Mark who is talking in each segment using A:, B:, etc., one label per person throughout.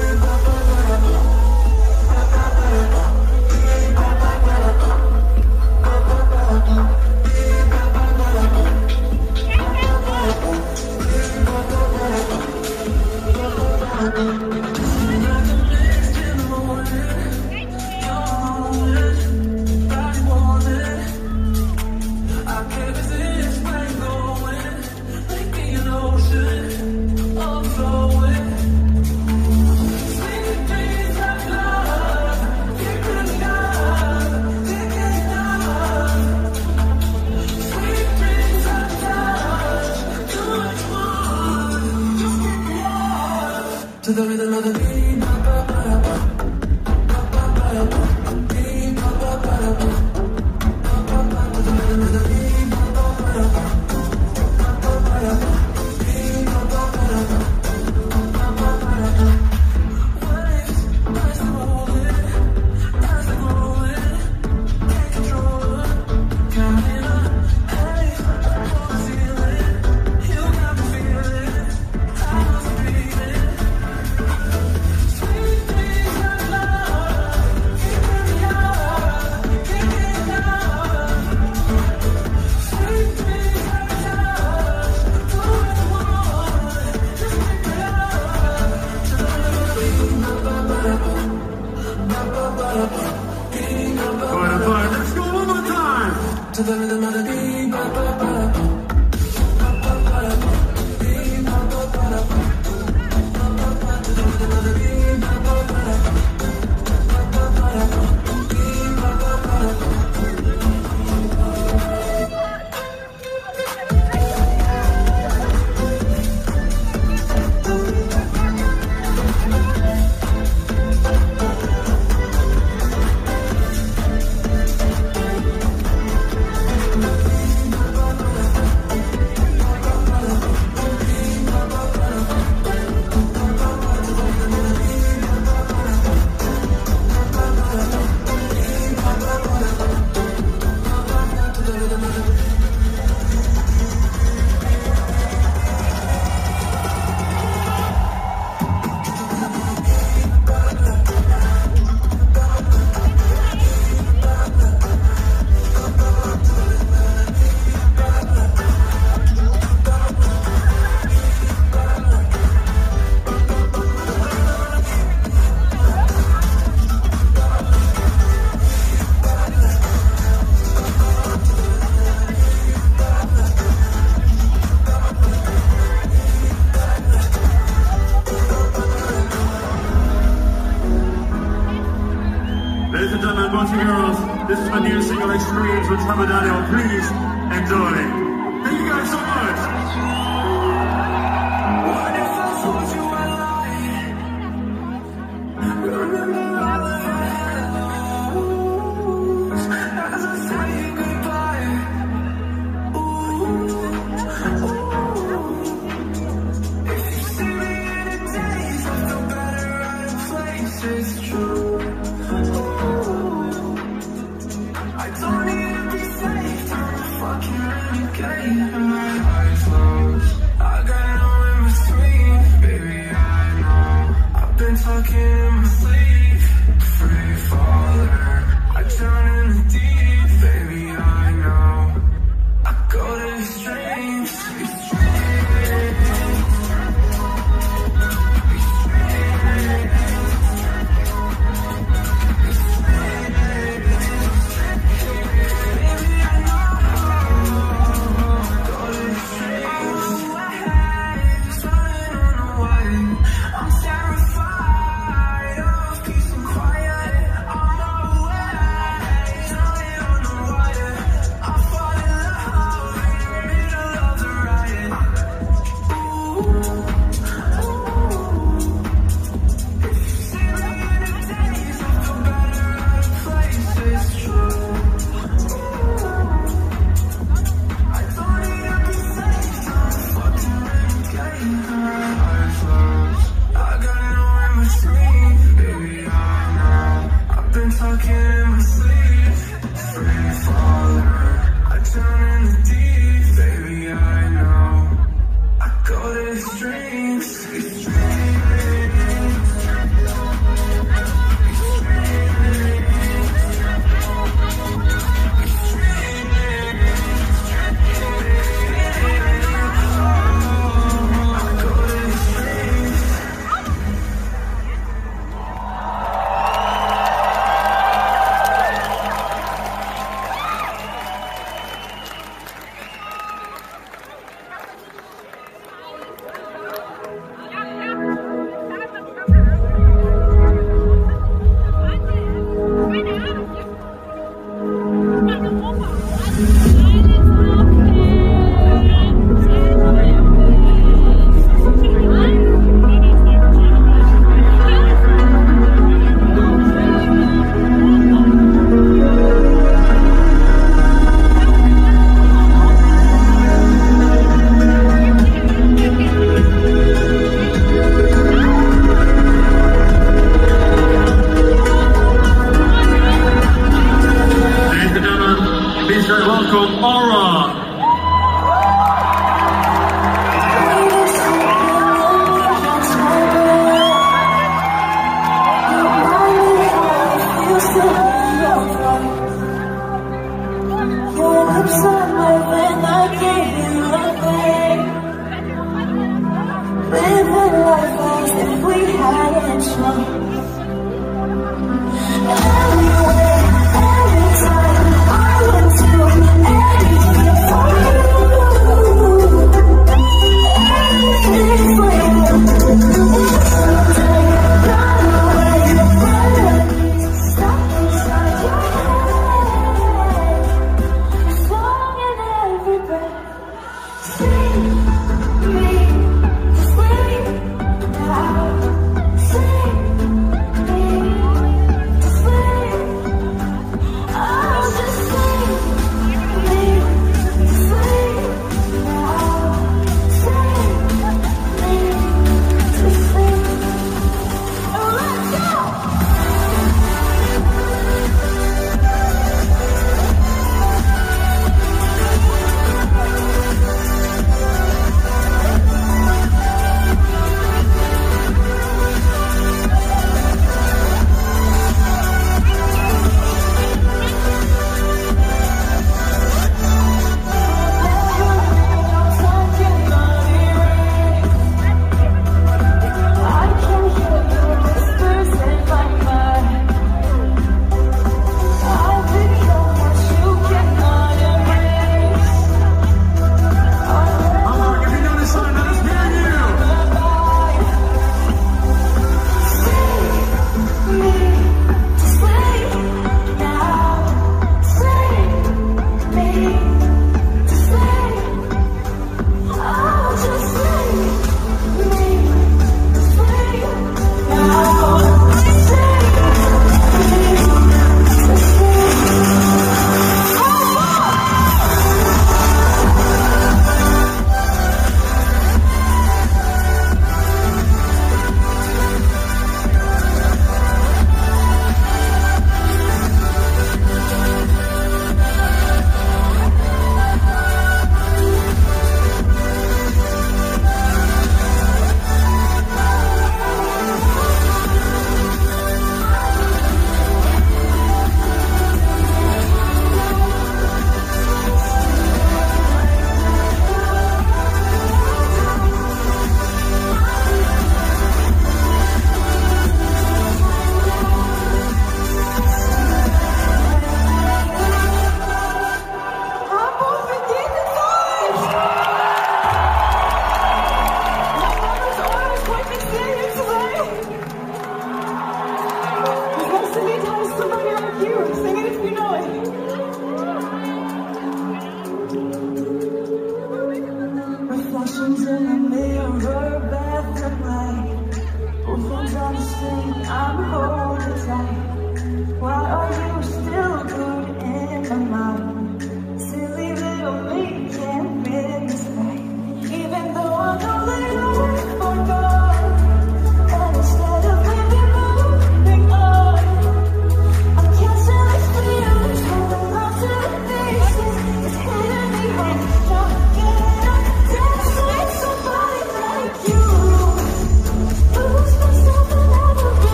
A: Go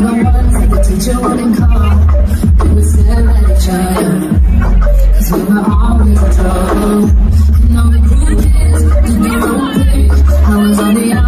A: the
B: the teacher wouldn't call. Still let. Cause we were always in trouble. And all the group did the wrong thing. I was on the